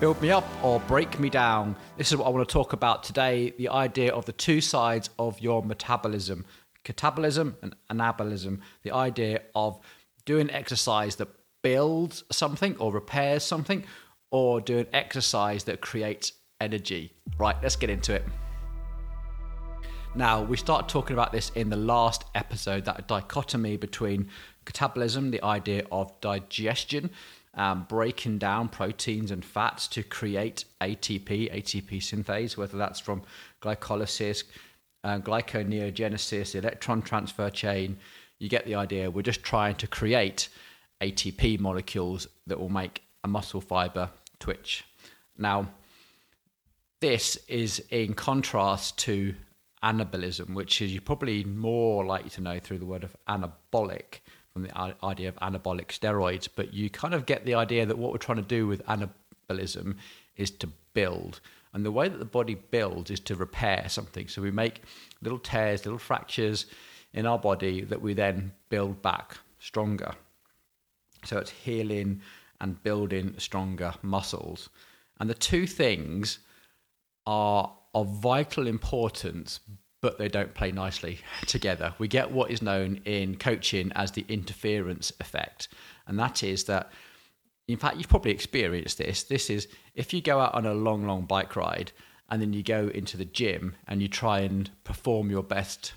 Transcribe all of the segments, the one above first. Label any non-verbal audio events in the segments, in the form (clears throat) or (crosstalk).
Build me up or break me down. This is what I want to talk about today the idea of the two sides of your metabolism catabolism and anabolism. The idea of doing exercise that builds something or repairs something, or doing exercise that creates energy. Right, let's get into it. Now, we started talking about this in the last episode that dichotomy between catabolism, the idea of digestion, um, breaking down proteins and fats to create ATP, ATP synthase, whether that's from glycolysis, uh, glyconeogenesis, electron transfer chain. You get the idea. We're just trying to create ATP molecules that will make a muscle fiber twitch. Now, this is in contrast to anabolism, which is you're probably more likely to know through the word of anabolic, from the idea of anabolic steroids, but you kind of get the idea that what we're trying to do with anabolism is to build. And the way that the body builds is to repair something. So we make little tears, little fractures in our body that we then build back stronger. So it's healing and building stronger muscles. And the two things are of vital importance, but they don't play nicely (laughs) together. We get what is known in coaching as the interference effect. And that is that, in fact, you've probably experienced this. This is if you go out on a long, long bike ride and then you go into the gym and you try and perform your best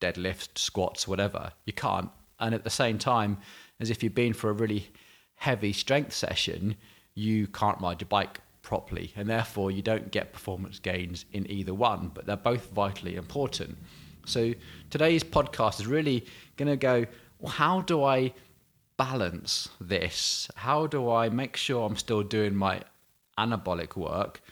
deadlift, squats, whatever, you can't. And at the same time, as if you've been for a really heavy strength session, you can't ride your bike properly, and therefore you don't get performance gains in either one, but they're both vitally important. So today's podcast is really going to go, well, how do I balance this? How do I make sure I'm still doing my anabolic work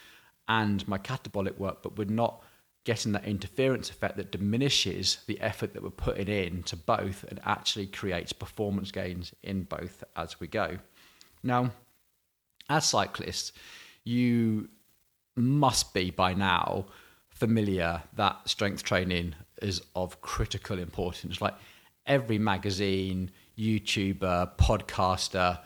and my catabolic work, but we're not getting that interference effect that diminishes the effort that we're putting in to both and actually creates performance gains in both as we go. Now, as cyclists, you must be by now familiar that strength training is of critical importance. Like every magazine, YouTuber, podcaster,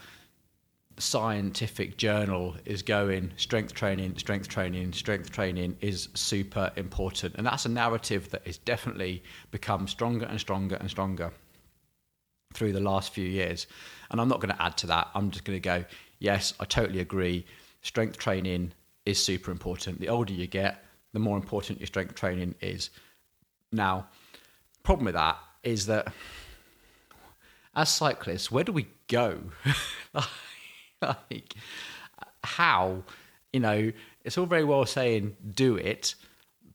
scientific journal is going strength training, strength training, strength training is super important. And that's a narrative that has definitely become stronger and stronger and stronger through the last few years. And I'm not going to add to that. I'm just going to go, yes, I totally agree strength training is super important. The older you get, the more important your strength training is. Now, problem with that is that as cyclists, where do we go? (laughs) like, how? You know, it's all very well saying do it,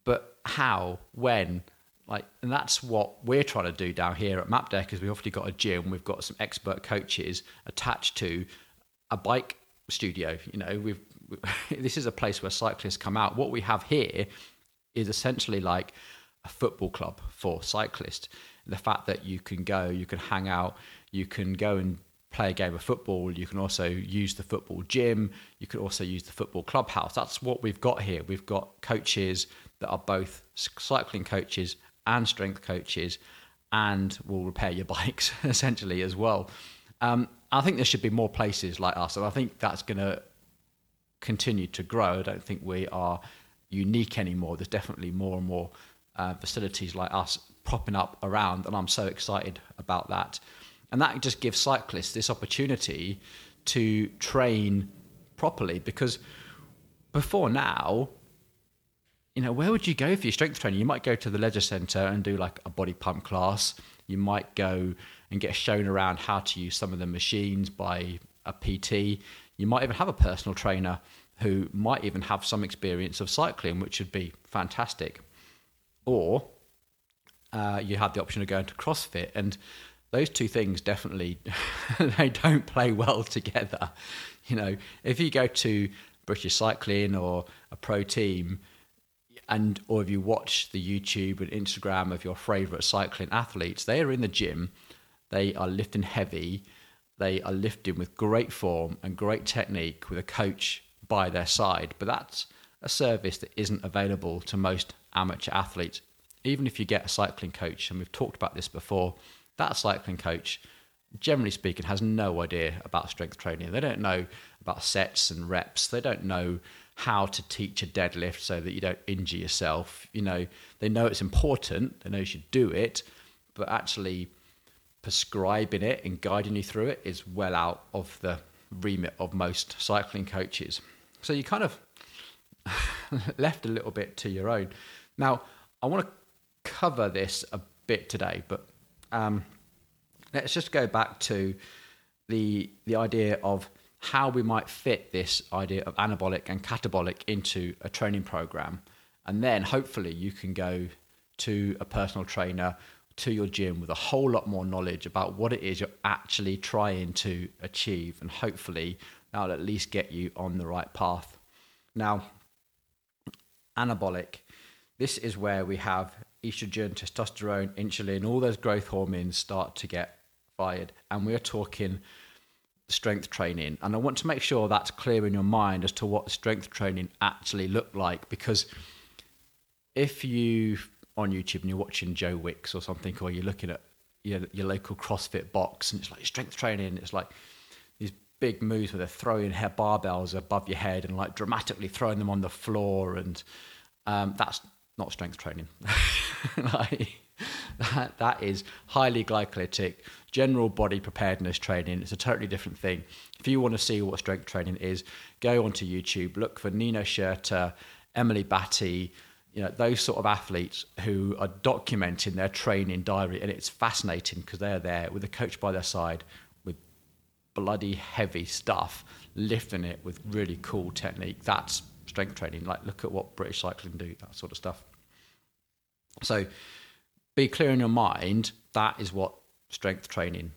but how? When? Like, and that's what we're trying to do down here at Mapdeck. Is we've obviously got a gym, we've got some expert coaches attached to a bike studio. You know, we've (laughs) this is a place where cyclists come out. What we have here is essentially like a football club for cyclists. The fact that you can go, you can hang out, you can go and play a game of football. You can also use the football gym. You can also use the football clubhouse. That's what we've got here. We've got coaches that are both cycling coaches and strength coaches, and will repair your (laughs) bikes essentially as well. Um, I think there should be more places like us, and I think that's going to continue to grow. I don't think we are unique anymore. There's definitely more and more uh, facilities like us propping up around, and I'm so excited about that. And that just gives cyclists this opportunity to train properly because before now, you know, where would you go for your strength training? You might go to the leisure centre and do like a body pump class. You might go and get shown around how to use some of the machines by a PT. You might even have a personal trainer who might even have some experience of cycling, which would be fantastic. Or uh, you have the option of going to CrossFit, and those two things definitely (laughs) they don't play well together. You know, if you go to British Cycling or a pro team, and or if you watch the YouTube and Instagram of your favorite cycling athletes, they are in the gym, they are lifting heavy, they are lifting with great form and great technique with a coach by their side. But that's a service that isn't available to most amateur athletes. Even if you get a cycling coach, and we've talked about this before, that cycling coach, generally speaking, has no idea about strength training. They don't know about sets and reps. They don't know how to teach a deadlift so that you don't injure yourself. You know, they know it's important, they know you should do it, but actually prescribing it and guiding you through it is well out of the remit of most cycling coaches. So you kind of (laughs) left a little bit to your own. Now, I want to cover this a bit today, but um, let's just go back to the the idea of how we might fit this idea of anabolic and catabolic into a training program. And then hopefully you can go to a personal trainer, to your gym with a whole lot more knowledge about what it is you're actually trying to achieve. And hopefully that'll at least get you on the right path. Now, anabolic, this is where we have estrogen, testosterone, insulin, all those growth hormones start to get fired. And we're talking strength training. And I want to make sure that's clear in your mind as to what strength training actually looked like. Because if you on YouTube and you're watching Joe Wicks or something, or you're looking at your, your local CrossFit box and it's like strength training, it's like these big moves where they're throwing head barbells above your head and like dramatically throwing them on the floor. And um, that's not strength training. (laughs) like, that, that is highly glycolytic, general body preparedness training. It's a totally different thing. If you want to see what strength training is, go onto YouTube, look for Nino Schurter, Emily Batty, you know, those sort of athletes who are documenting their training diary. And it's fascinating because they're there with a coach by their side with bloody heavy stuff, lifting it with really cool technique. That's strength training. Like, look at what British cycling do, that sort of stuff. So, be clear in your mind that is what strength training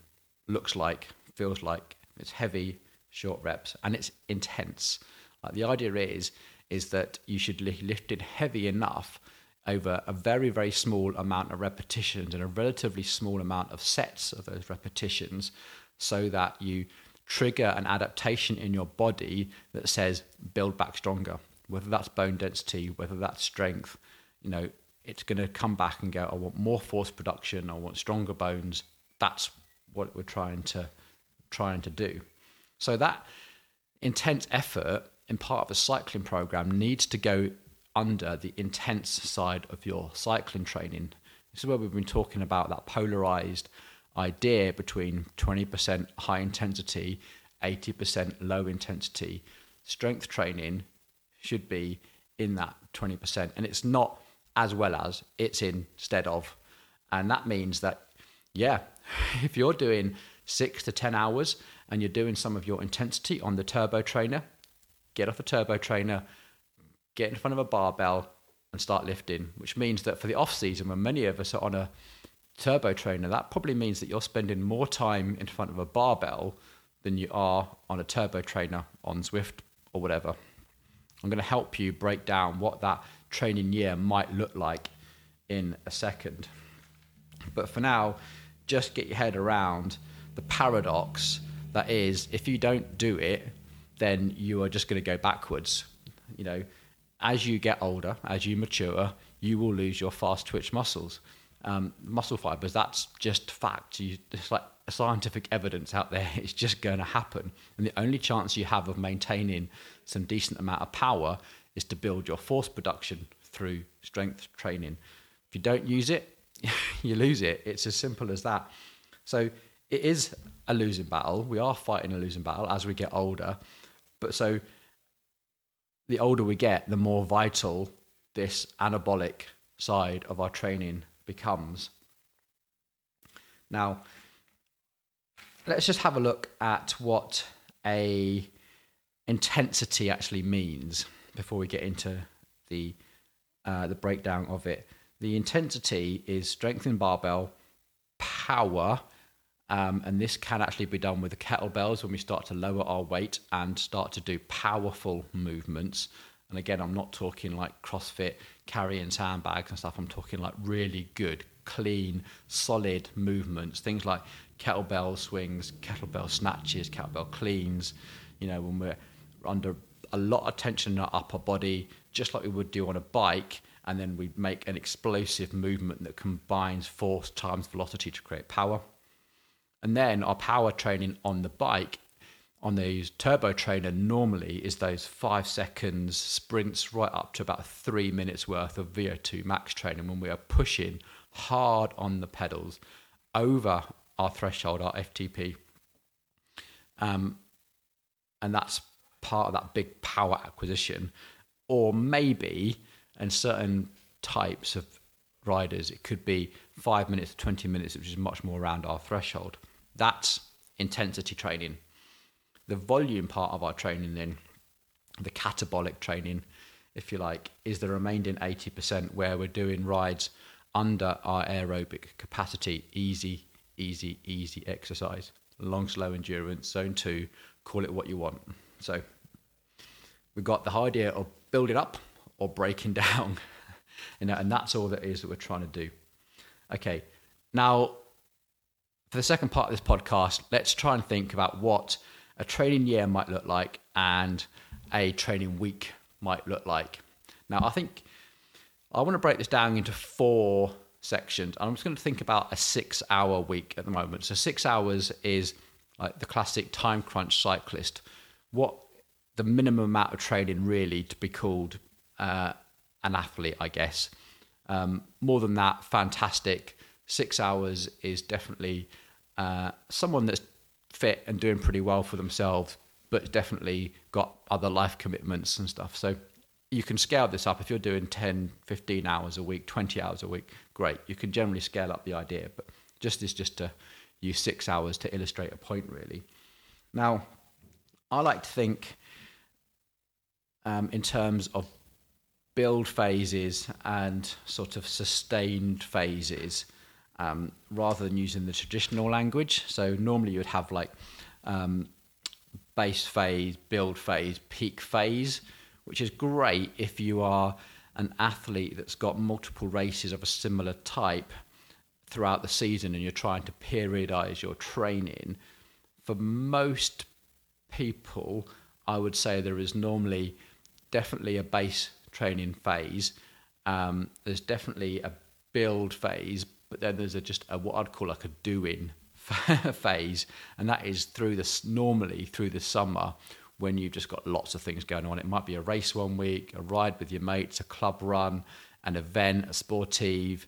looks like, feels like. It's heavy, short reps, and it's intense. Like the idea is is that you should lift it heavy enough over a very very small amount of repetitions and a relatively small amount of sets of those repetitions, so that you trigger an adaptation in your body that says build back stronger. Whether that's bone density, whether that's strength, you know, it's going to come back and go, I want more force production, I want stronger bones. That's what we're trying to trying to do. So that intense effort in part of a cycling program needs to go under the intense side of your cycling training. This is where we've been talking about that polarized idea between 20% high intensity, 80% low intensity. Strength training should be in that 20%. And it's not as well as it's instead of. And that means that, yeah, (laughs) if you're doing six to 10 hours and you're doing some of your intensity on the turbo trainer, get off the turbo trainer, get in front of a barbell and start lifting, which means that for the off season, when many of us are on a turbo trainer, that probably means that you're spending more time in front of a barbell than you are on a turbo trainer on Zwift or whatever. I'm going to help you break down what that training year might look like in a second. But for now, just get your head around the paradox that is if you don't do it, then you are just going to go backwards. You know, as you get older, as you mature, you will lose your fast twitch muscles. Um, muscle fibers, that's just fact. You, it's like scientific evidence out there. (laughs) It's just going to happen. And the only chance you have of maintaining some decent amount of power is to build your force production through strength training. If you don't use it, (laughs) you lose it. It's as simple as that. So it is a losing battle. We are fighting a losing battle as we get older. But so the older we get, the more vital this anabolic side of our training becomes. Now, let's just have a look at what a intensity actually means before we get into the uh, the breakdown of it. The intensity is strength in barbell, power, um, and this can actually be done with the kettlebells when we start to lower our weight and start to do powerful movements. And again, I'm not talking like CrossFit carrying sandbags and stuff. I'm talking like really good, clean, solid movements. Things like kettlebell swings, kettlebell snatches, kettlebell cleans. You know, when we're under a lot of tension in our upper body, just like we would do on a bike, and then we make an explosive movement that combines force times velocity to create power. And then our power training on the bike on the turbo trainer normally is those five seconds sprints right up to about three minutes worth of VO2 max training when we are pushing hard on the pedals over our threshold, our FTP. Um, and that's part of that big power acquisition. Or maybe, in certain types of riders, it could be five minutes to 20 minutes, which is much more around our threshold. That's intensity training. The volume part of our training then the catabolic training if you like is the remaining 80% where we're doing rides under our aerobic capacity. Easy easy easy exercise. Long slow endurance zone 2 call it what you want. So we've got the idea of building up or breaking (laughs) down you know and that's all that is that we're trying to do. Okay now for the second part of this podcast let's try and think about what a training year might look like and a training week might look like. Now, I think I want to break this down into four sections. I'm just going to think about a six hour week at the moment. So, six hours is like the classic time crunch cyclist. What the minimum amount of training really to be called uh, an athlete, I guess. Um, more than that, fantastic. Six hours is definitely uh, someone that's fit and doing pretty well for themselves, but definitely got other life commitments and stuff. So you can scale this up if you're doing 10, 15 hours a week, 20 hours a week, great. You can generally scale up the idea, but just is just to use six hours to illustrate a point, really. Now, I like to think um, in terms of build phases and sort of sustained phases um, rather than using the traditional language. So normally you would have like um, base phase, build phase, peak phase, which is great if you are an athlete that's got multiple races of a similar type throughout the season and you're trying to periodize your training. For most people, I would say there is normally definitely a base training phase. Um, there's definitely a build phase, but then there's a, just a, what I'd call like a doing (laughs) phase, and that is through this normally through the summer when you've just got lots of things going on. It might be a race one week, a ride with your mates, a club run, an event, a sportive,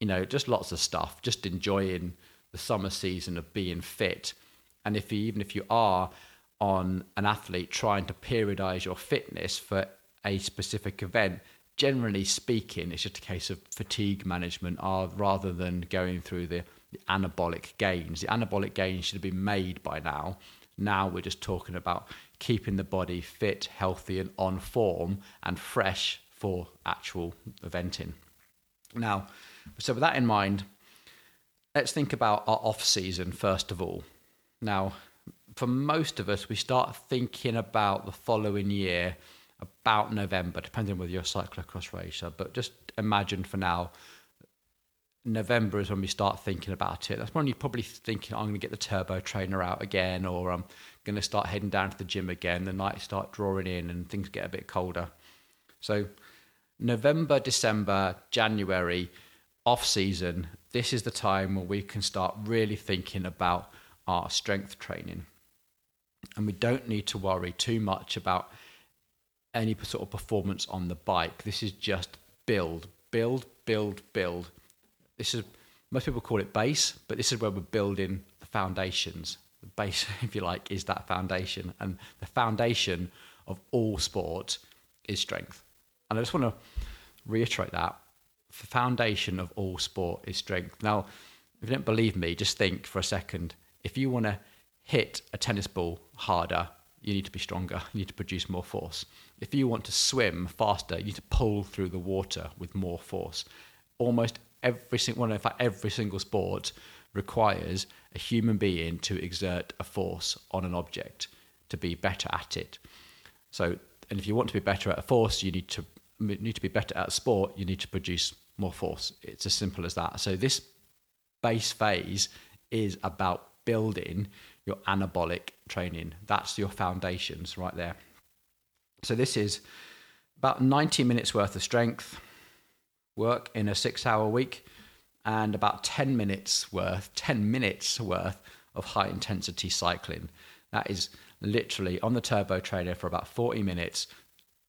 you know, just lots of stuff. Just enjoying the summer season of being fit. And if you, even if you are on an athlete trying to periodize your fitness for a specific event, generally speaking, it's just a case of fatigue management uh, rather than going through the, the anabolic gains. The anabolic gains should have been made by now. Now we're just talking about keeping the body fit, healthy, and on form and fresh for actual eventing. Now, so with that in mind, let's think about our off season first of all. Now, for most of us, we start thinking about the following year about November, depending on whether you're a cyclocross racer. But just imagine for now, November is when we start thinking about it. That's when you're probably thinking, oh, I'm going to get the turbo trainer out again, or I'm going to start heading down to the gym again. The nights start drawing in and things get a bit colder. So, November, December, January, off season, this is the time where we can start really thinking about our strength training. And we don't need to worry too much about any sort of performance on the bike. This is just build, build, build, build. This is most people call it base, but this is where we're building the foundations. The base, (laughs) if you like, is that foundation, and the foundation of all sport is strength. And I just want to reiterate that the foundation of all sport is strength. Now, if you don't believe me, just think for a second. If you want to hit a tennis ball harder, you need to be stronger. (laughs) You need to produce more force. If you want to swim faster, you need to pull through the water with more force. Almost every single one, in fact, every single sport requires a human being to exert a force on an object to be better at it. So, and if you want to be better at a force, you need to need to be better at a sport. You need to produce more force. It's as simple as that. So this base phase is about building your anabolic training. That's your foundations right there. So this is about 90 minutes worth of strength work in a six hour week and about 10 minutes worth, 10 minutes worth of high intensity cycling. That is literally on the turbo trainer for about 40 minutes,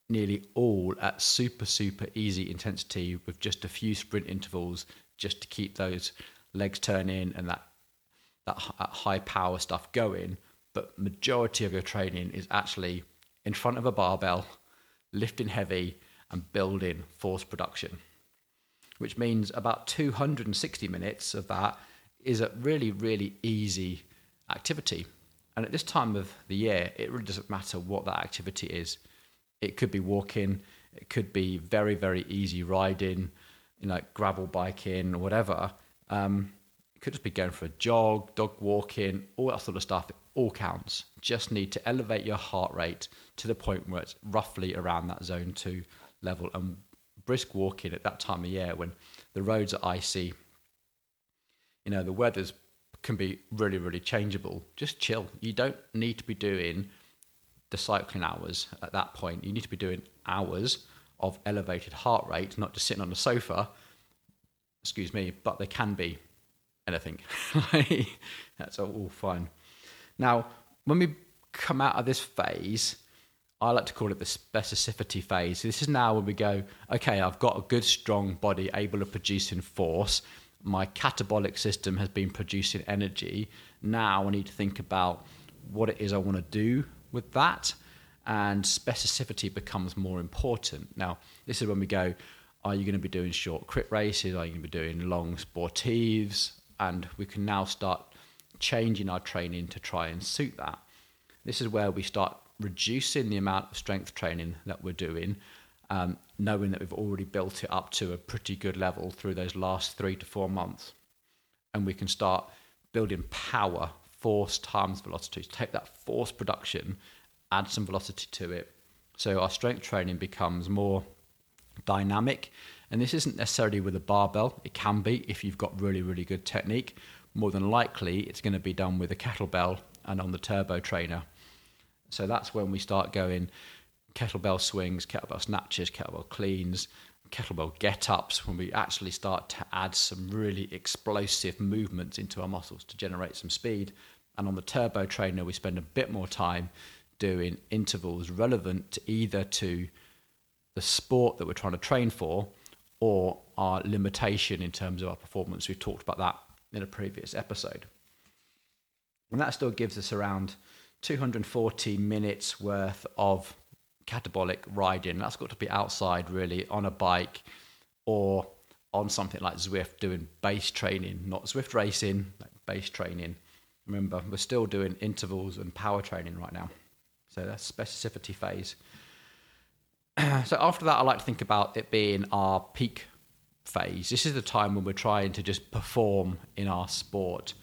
nearly all at super, super easy intensity with just a few sprint intervals just to keep those legs turning and that, that high power stuff going. But majority of your training is actually in front of a barbell, lifting heavy and building force production, which means about 260 minutes of that is a really, really easy activity. And at this time of the year, it really doesn't matter what that activity is. It could be walking, it could be very, very easy riding, you know, gravel biking or whatever. Um, could just be going for a jog, dog walking, all that sort of stuff. It all counts. Just need to elevate your heart rate to the point where it's roughly around that zone two level. And brisk walking at that time of year when the roads are icy, you know, the weather's can be really, really changeable. Just chill. You don't need to be doing the cycling hours at that point. You need to be doing hours of elevated heart rate, not just sitting on the sofa. Excuse me, but they can be anything. (laughs) That's all fine. Now, when we come out of this phase, I like to call it the specificity phase. This is now when we go, okay, I've got a good, strong body able to produce in force my catabolic system has been producing energy. Now I need to think about what it is I want to do with that, and specificity becomes more important. Now, this is when we go, are you going to be doing short crit races? Are you going to be doing long sportives? And we can now start changing our training to try and suit that. This is where we start reducing the amount of strength training that we're doing um, knowing that we've already built it up to a pretty good level through those last three to four months. And we can start building power, force times velocity, take that force production, add some velocity to it. So our strength training becomes more dynamic. And this isn't necessarily with a barbell, it can be if you've got really, really good technique. More than likely, it's going to be done with a kettlebell and on the turbo trainer. So that's when we start going kettlebell swings, kettlebell snatches, kettlebell cleans, kettlebell get ups when we actually start to add some really explosive movements into our muscles to generate some speed. And on the turbo trainer, we spend a bit more time doing intervals relevant to either to the sport that we're trying to train for or our limitation in terms of our performance. We've talked about that in a previous episode. And that still gives us around 240 minutes worth of catabolic riding. That's got to be outside, really, on a bike or on something like Zwift, doing base training, not Zwift racing, like base training. Remember, we're still doing intervals and power training right now. So that's specificity phase. (clears throat) so after that, I like to think about it being our peak phase. This is the time when we're trying to just perform in our sport.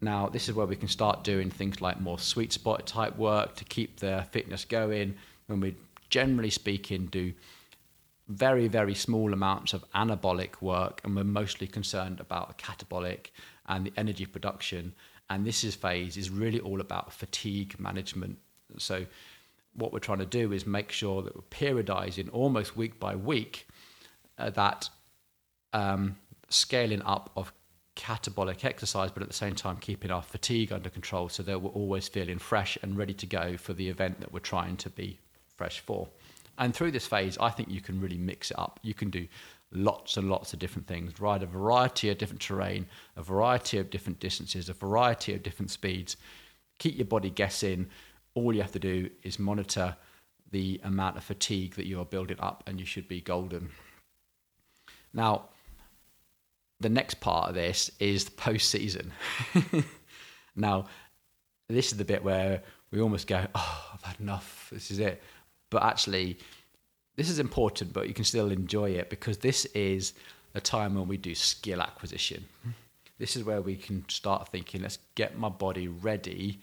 Now, this is where we can start doing things like more sweet spot type work to keep the fitness going, when we generally speaking do very, very small amounts of anabolic work, and we're mostly concerned about catabolic and the energy production. And this is phase is really all about fatigue management. So, what we're trying to do is make sure that we're periodizing almost week by week uh, that um, scaling up of catabolic exercise, but at the same time keeping our fatigue under control so that we're always feeling fresh and ready to go for the event that we're trying to be fresh for. And through this phase, I think you can really mix it up. You can do lots and lots of different things, ride a variety of different terrain, a variety of different distances, a variety of different speeds. Keep your body guessing. All you have to do is monitor the amount of fatigue that you are building up, and you should be golden. Now, the next part of this is the post season. (laughs) now, this is the bit where we almost go, Oh, I've had enough. This is it but actually this is important but you can still enjoy it because this is a time when we do skill acquisition this is where we can start thinking let's get my body ready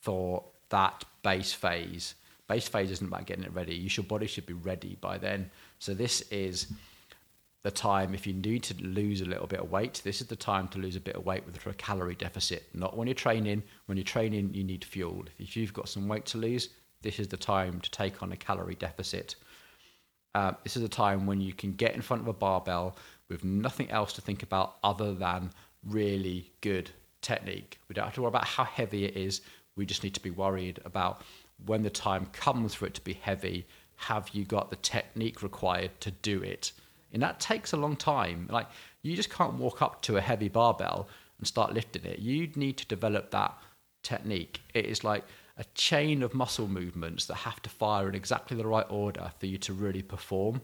for that base phase base phase isn't about getting it ready your body should be ready by then so this is the time if you need to lose a little bit of weight this is the time to lose a bit of weight with a calorie deficit not when you're training when you're training you need fuel if you've got some weight to lose this is the time to take on a calorie deficit. Uh, this is a time when you can get in front of a barbell with nothing else to think about other than really good technique. We don't have to worry about how heavy it is. We just need to be worried about when the time comes for it to be heavy, have you got the technique required to do it? And that takes a long time. Like you just can't walk up to a heavy barbell and start lifting it. You need to develop that technique. It is like a chain of muscle movements that have to fire in exactly the right order for you to really perform.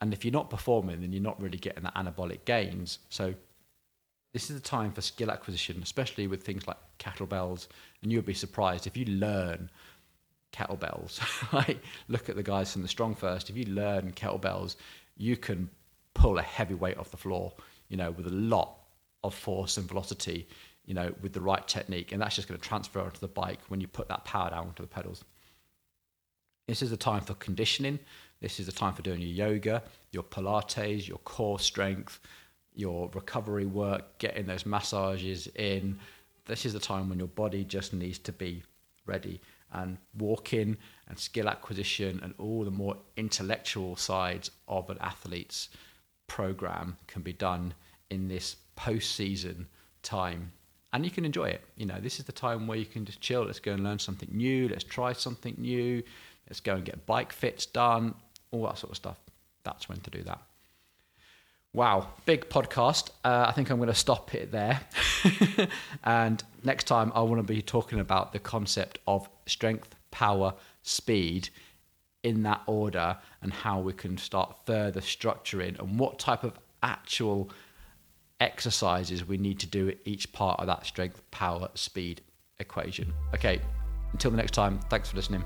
And if you're not performing, then you're not really getting the anabolic gains. So this is the time for skill acquisition, especially with things like kettlebells. And you'll be surprised if you learn kettlebells. (laughs) like look at the guys from the Strong First. If you learn kettlebells, you can pull a heavy weight off the floor, you know, with a lot of force and velocity, you know, with the right technique. And that's just going to transfer onto the bike when you put that power down onto the pedals. This is the time for conditioning. This is the time for doing your yoga, your Pilates, your core strength, your recovery work, getting those massages in. This is the time when your body just needs to be ready. And walking and skill acquisition and all the more intellectual sides of an athlete's program can be done in this post season time. And you can enjoy it. You know, this is the time where you can just chill. Let's go and learn something new. Let's try something new. Let's go and get bike fits done, all that sort of stuff. That's when to do that. Wow, big podcast. Uh, I think I'm going to stop it there. (laughs) and next time, I want to be talking about the concept of strength, power, speed in that order and how we can start further structuring and what type of actual exercises we need to do at each part of that strength, power, speed equation. Okay, until the next time, thanks for listening.